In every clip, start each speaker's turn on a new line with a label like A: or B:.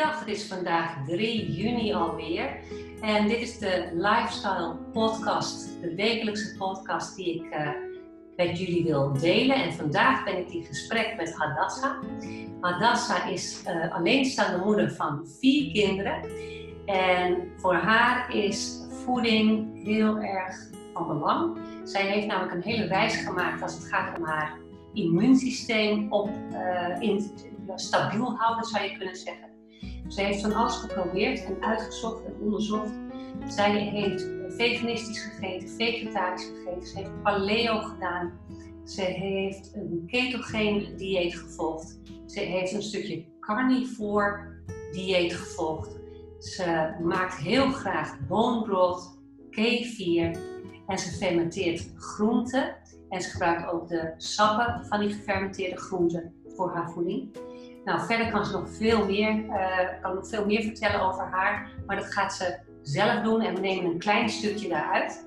A: Goeiedag, het is vandaag 3 juni alweer. En dit is de Lifestyle Podcast, de wekelijkse podcast die ik uh, met jullie wil delen. En vandaag ben ik in gesprek met Hadassa. Hadassa is uh, alleenstaande moeder van vier kinderen. En voor haar is voeding heel erg van belang. Zij heeft namelijk een hele reis gemaakt als het gaat om haar immuunsysteem op, uh, in, stabiel houden, zou je kunnen zeggen. Ze heeft van alles geprobeerd en uitgezocht en onderzocht. Zij heeft veganistisch gegeten, vegetarisch gegeten. Ze heeft paleo gedaan. Ze heeft een ketogeen dieet gevolgd. Ze heeft een stukje carnivore dieet gevolgd. Ze maakt heel graag bone broth, kefir en ze fermenteert groenten. En ze gebruikt ook de sappen van die gefermenteerde groenten voor haar voeding. Nou, verder kan ze nog veel meer, uh, kan nog veel meer vertellen over haar, maar dat gaat ze zelf doen en we nemen een klein stukje daaruit.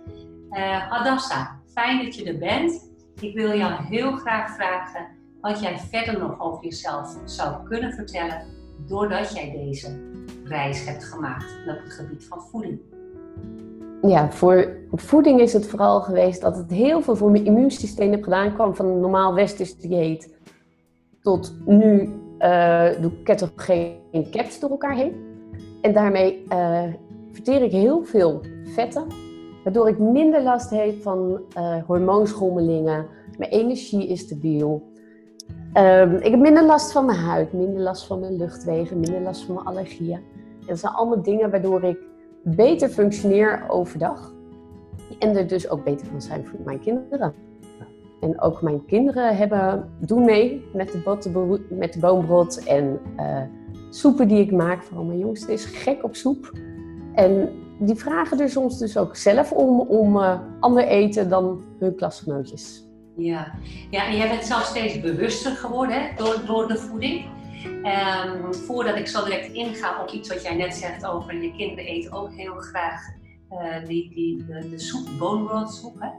A: Uh, Hadassa, fijn dat je er bent. Ik wil jou heel graag vragen wat jij verder nog over jezelf zou kunnen vertellen doordat jij deze reis hebt gemaakt op het gebied van voeding.
B: Ja, voor voeding is het vooral geweest dat het heel veel voor mijn immuunsysteem heb gedaan. kwam van een normaal westers dieet tot nu uh, doe ketogene caps door elkaar heen. En daarmee uh, verteer ik heel veel vetten, waardoor ik minder last heb van uh, hormoonschommelingen. Mijn energie is stabiel. Um, ik heb minder last van mijn huid, minder last van mijn luchtwegen, minder last van mijn allergieën. Dat zijn allemaal dingen waardoor ik beter functioneer overdag. En er dus ook beter kan zijn voor mijn kinderen. En ook mijn kinderen hebben, doen mee met de, bot, met de boombrot en uh, soepen die ik maak. Vooral mijn jongste is gek op soep. En die vragen er soms dus ook zelf om, om uh, ander eten dan hun klasgenootjes.
A: Ja. ja, en jij bent zelf steeds bewuster geworden hè, door, door de voeding. Um, voordat ik zo direct inga op iets wat jij net zegt over je kinderen eten ook heel graag uh, die, die, de, de soep, bone broth soep, hè,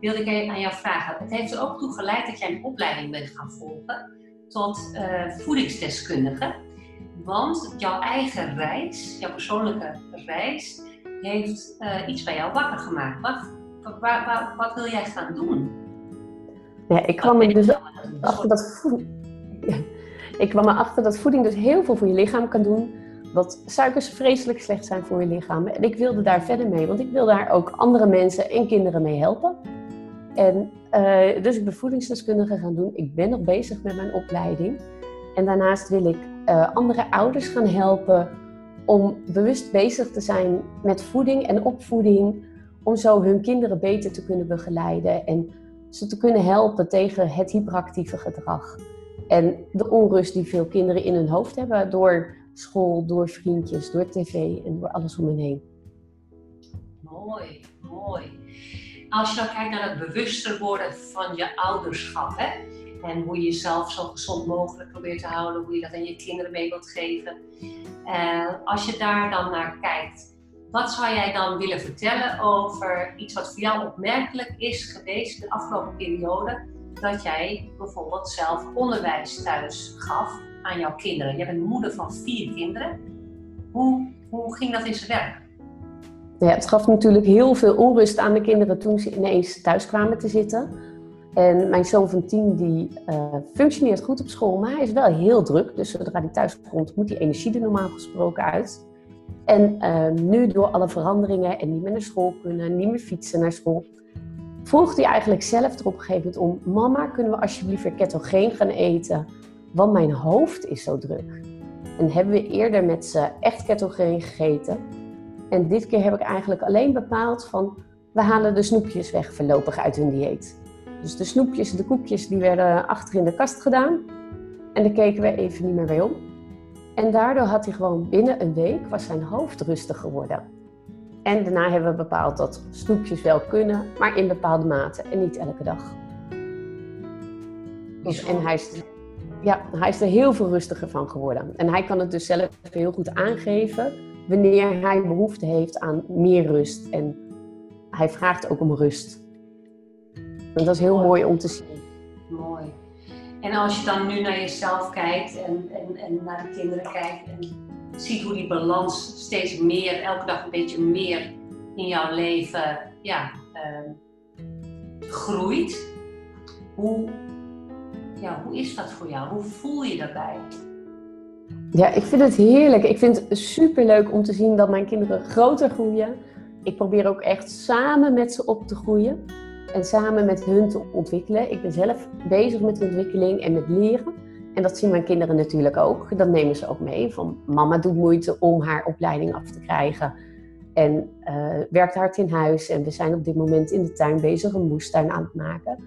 A: wilde ik aan jou vragen. Het heeft er ook toe geleid dat jij een opleiding bent gaan volgen tot uh, voedingsdeskundige. Want jouw eigen reis, jouw persoonlijke reis, heeft uh, iets bij jou wakker gemaakt. Wat, wat, wat, wat, wil jij gaan doen?
B: Ja, ik kwam er dus achter dat voeding. Ja, ik kwam erachter dat voeding dus heel veel voor je lichaam kan doen dat suikers vreselijk slecht zijn voor je lichaam. En ik wilde daar verder mee, want ik wil daar ook andere mensen en kinderen mee helpen. En uh, dus ik ben voedingsdeskundige gaan doen. Ik ben nog bezig met mijn opleiding. En daarnaast wil ik uh, andere ouders gaan helpen om bewust bezig te zijn met voeding en opvoeding. Om zo hun kinderen beter te kunnen begeleiden en ze te kunnen helpen tegen het hyperactieve gedrag. En de onrust die veel kinderen in hun hoofd hebben door school, door vriendjes, door tv en door alles om me heen.
A: Mooi, mooi. Als je dan kijkt naar het bewuster worden van je ouderschap, hè? En hoe je jezelf zo gezond mogelijk probeert te houden, hoe je dat aan je kinderen mee wilt geven. Uh, als je daar dan naar kijkt, wat zou jij dan willen vertellen over iets wat voor jou opmerkelijk is geweest de afgelopen periode? Dat jij bijvoorbeeld zelf onderwijs thuis gaf aan jouw kinderen? Je bent moeder van vier kinderen. Hoe, hoe ging dat in zijn werk?
B: Ja, het gaf natuurlijk heel veel onrust aan de kinderen toen ze ineens thuis kwamen te zitten. En mijn zoon van tien die uh, functioneert goed op school, maar hij is wel heel druk. Dus zodra hij thuis komt, moet die energie er normaal gesproken uit. En uh, nu door alle veranderingen en niet meer naar school kunnen, niet meer fietsen naar school, vroeg hij eigenlijk zelf er op een gegeven moment om: Mama, kunnen we alsjeblieft ketogeen gaan eten? want mijn hoofd is zo druk. En hebben we eerder met ze echt ketogeen gegeten. En dit keer heb ik eigenlijk alleen bepaald van, we halen de snoepjes weg voorlopig uit hun dieet. Dus de snoepjes, de koekjes, die werden achter in de kast gedaan. En daar keken we even niet meer bij om. En daardoor had hij gewoon binnen een week, was zijn hoofd rustig geworden. En daarna hebben we bepaald dat snoepjes wel kunnen, maar in bepaalde mate en niet elke dag. Dus, en hij is ja, hij is er heel veel rustiger van geworden. En hij kan het dus zelf heel goed aangeven wanneer hij behoefte heeft aan meer rust. En hij vraagt ook om rust. En dat is heel mooi, om te zien.
A: Mooi. En als je dan nu naar jezelf kijkt en, en, en naar de kinderen kijkt, en ziet hoe die balans steeds meer, elke dag een beetje meer in jouw leven ja, ehm, groeit. Hoe, ja, hoe is dat voor jou? Hoe voel je daarbij?
B: Ja, ik vind het heerlijk. Ik vind het super leuk om te zien dat mijn kinderen groter groeien. Ik probeer ook echt samen met ze op te groeien en samen met hun te ontwikkelen. Ik ben zelf bezig met ontwikkeling en met leren. En dat zien mijn kinderen natuurlijk ook. Dat nemen ze ook mee. Van mama doet moeite om haar opleiding af te krijgen. En uh, werkt hard in huis. En we zijn op dit moment in de tuin bezig een moestuin aan het maken.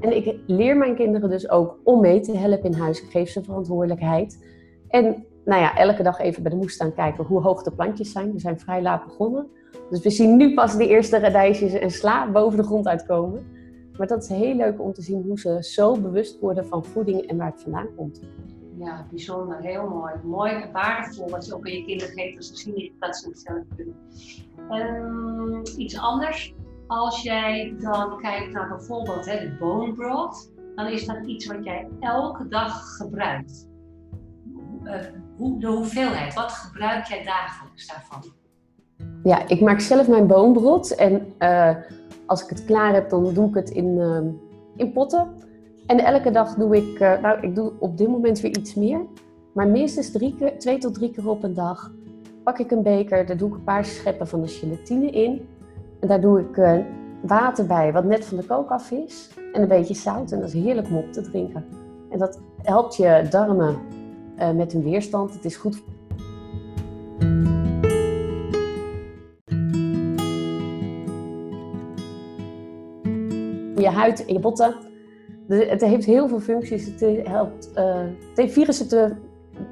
B: En ik leer mijn kinderen dus ook om mee te helpen in huis. Ik geef ze verantwoordelijkheid. En nou ja, elke dag even bij de moestuin kijken hoe hoog de plantjes zijn. We zijn vrij laat begonnen. Dus we zien nu pas de eerste radijsjes en sla boven de grond uitkomen. Maar dat is heel leuk om te zien hoe ze zo bewust worden van voeding en waar het vandaan komt.
A: Ja, bijzonder. Heel mooi. Mooi en waardevol wat je ook aan je kinderen geeft als ze zien dat ze het zelf kunnen. Iets anders. Als jij dan kijkt naar bijvoorbeeld hè, de bone broth, dan is dat iets wat jij elke dag gebruikt. Uh, hoe, de hoeveelheid, wat gebruik jij dagelijks daarvan?
B: Ja, ik maak zelf mijn boombrot en uh, als ik het klaar heb, dan doe ik het in, uh, in potten. En elke dag doe ik, uh, nou, ik doe op dit moment weer iets meer, maar minstens twee tot drie keer op een dag pak ik een beker, daar doe ik een paar scheppen van de gelatine in. En daar doe ik water bij, wat net van de kook af is. En een beetje zout. En dat is heerlijk om op te drinken. En dat helpt je darmen met hun weerstand. Het is goed je huid en je botten. Het heeft heel veel functies. Het helpt uh, tegen virussen te,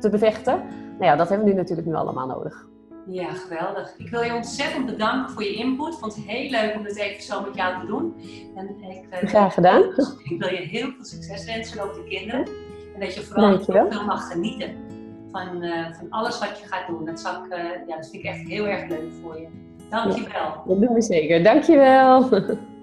B: te bevechten. Nou ja, dat hebben we nu natuurlijk nu allemaal nodig.
A: Ja, geweldig. Ik wil je ontzettend bedanken voor je input. Ik vond het heel leuk om dit even zo met jou te doen.
B: En ik, uh, Graag gedaan.
A: Ik wil je heel veel succes wensen, ook de kinderen. En dat je vooral veel mag genieten van, uh, van alles wat je gaat doen. Dat, zal ik, ja, dat vind ik echt heel erg leuk voor je. Dank je wel.
B: dat doen we zeker. Dank je wel.